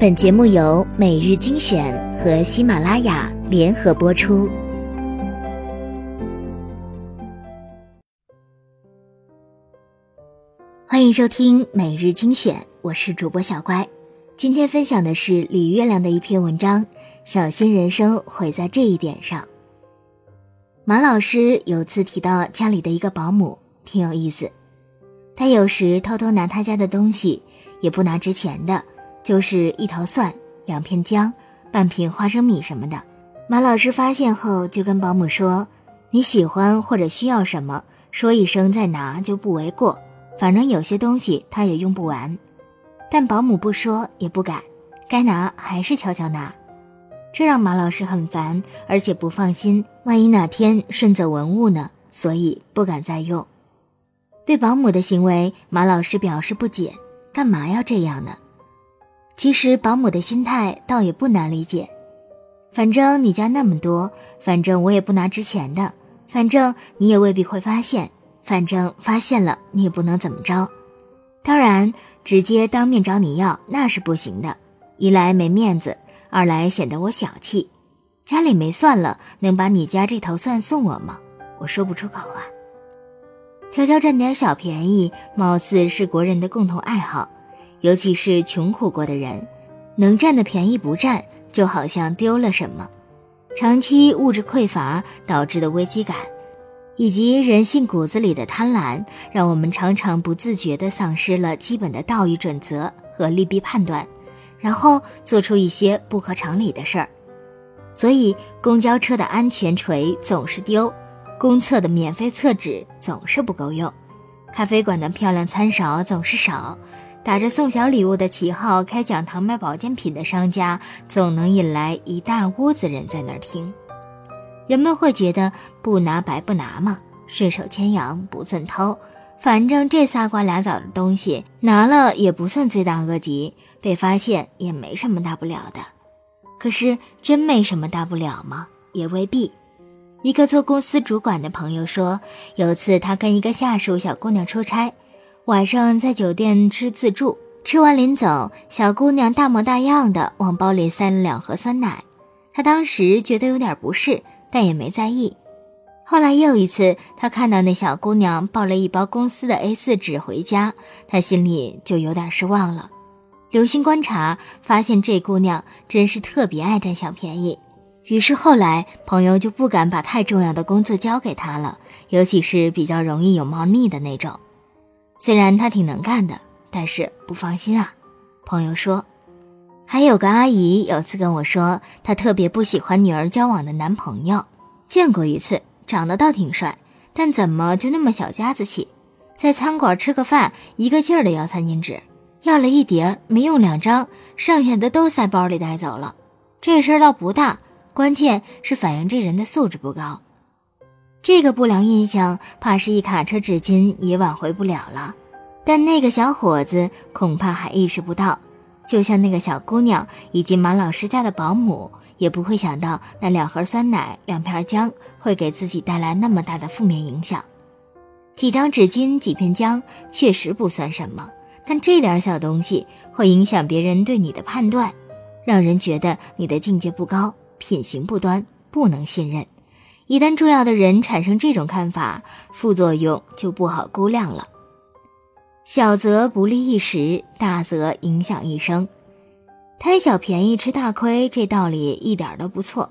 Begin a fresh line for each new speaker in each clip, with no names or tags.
本节目由每日精选和喜马拉雅联合播出。欢迎收听每日精选，我是主播小乖。今天分享的是李月亮的一篇文章，小心人生毁在这一点上。马老师有次提到家里的一个保姆，挺有意思。他有时偷偷拿他家的东西，也不拿值钱的，就是一头蒜、两片姜、半瓶花生米什么的。马老师发现后，就跟保姆说：“你喜欢或者需要什么，说一声再拿就不为过。反正有些东西他也用不完。”但保姆不说也不改，该拿还是悄悄拿，这让马老师很烦，而且不放心，万一哪天顺走文物呢？所以不敢再用。对保姆的行为，马老师表示不解：干嘛要这样呢？其实保姆的心态倒也不难理解，反正你家那么多，反正我也不拿值钱的，反正你也未必会发现，反正发现了你也不能怎么着。当然。直接当面找你要那是不行的，一来没面子，二来显得我小气。家里没蒜了，能把你家这头蒜送我吗？我说不出口啊。悄悄占点小便宜，貌似是国人的共同爱好，尤其是穷苦过的人，能占的便宜不占，就好像丢了什么。长期物质匮乏导致的危机感。以及人性骨子里的贪婪，让我们常常不自觉地丧失了基本的道义准则和利弊判断，然后做出一些不合常理的事儿。所以，公交车的安全锤总是丢，公厕的免费厕纸总是不够用，咖啡馆的漂亮餐勺总是少，打着送小礼物的旗号开讲堂卖保健品的商家总能引来一大屋子人在那儿听。人们会觉得不拿白不拿嘛，顺手牵羊不算偷，反正这仨瓜俩枣的东西拿了也不算罪大恶极，被发现也没什么大不了的。可是真没什么大不了吗？也未必。一个做公司主管的朋友说，有次他跟一个下属小姑娘出差，晚上在酒店吃自助，吃完临走，小姑娘大模大样的往包里塞了两盒酸奶，她当时觉得有点不适。但也没在意。后来又一次，他看到那小姑娘抱了一包公司的 A4 纸回家，他心里就有点失望了。留心观察，发现这姑娘真是特别爱占小便宜。于是后来，朋友就不敢把太重要的工作交给她了，尤其是比较容易有猫腻的那种。虽然他挺能干的，但是不放心啊。朋友说。还有个阿姨有次跟我说，她特别不喜欢女儿交往的男朋友。见过一次，长得倒挺帅，但怎么就那么小家子气？在餐馆吃个饭，一个劲儿的要餐巾纸，要了一叠没用两张，剩下的都塞包里带走了。这事儿倒不大，关键是反映这人的素质不高。这个不良印象，怕是一卡车纸巾也挽回不了了。但那个小伙子恐怕还意识不到。就像那个小姑娘以及马老师家的保姆，也不会想到那两盒酸奶、两片姜会给自己带来那么大的负面影响。几张纸巾、几片姜确实不算什么，但这点小东西会影响别人对你的判断，让人觉得你的境界不高、品行不端、不能信任。一旦重要的人产生这种看法，副作用就不好估量了。小则不利一时，大则影响一生。贪小便宜吃大亏，这道理一点都不错。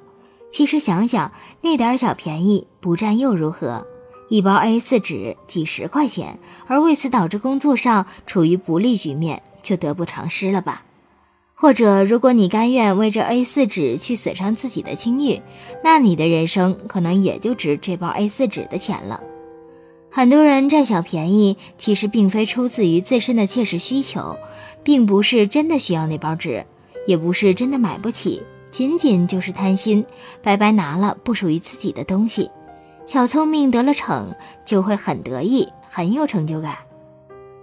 其实想想，那点小便宜不占又如何？一包 A4 纸几十块钱，而为此导致工作上处于不利局面，就得不偿失了吧？或者，如果你甘愿为这 A4 纸去损伤自己的清誉，那你的人生可能也就值这包 A4 纸的钱了。很多人占小便宜，其实并非出自于自身的切实需求，并不是真的需要那包纸，也不是真的买不起，仅仅就是贪心，白白拿了不属于自己的东西。小聪明得了逞，就会很得意，很有成就感。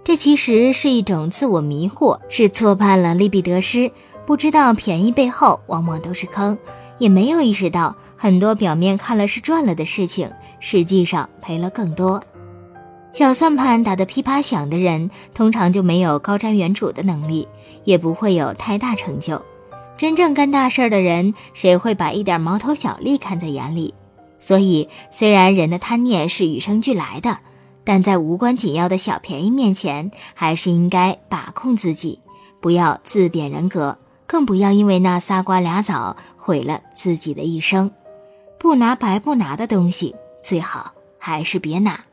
这其实是一种自我迷惑，是错判了利弊得失，不知道便宜背后往往都是坑，也没有意识到很多表面看了是赚了的事情，实际上赔了更多。小算盘打得噼啪响的人，通常就没有高瞻远瞩的能力，也不会有太大成就。真正干大事的人，谁会把一点毛头小利看在眼里？所以，虽然人的贪念是与生俱来的，但在无关紧要的小便宜面前，还是应该把控自己，不要自贬人格，更不要因为那仨瓜俩枣毁了自己的一生。不拿白不拿的东西，最好还是别拿。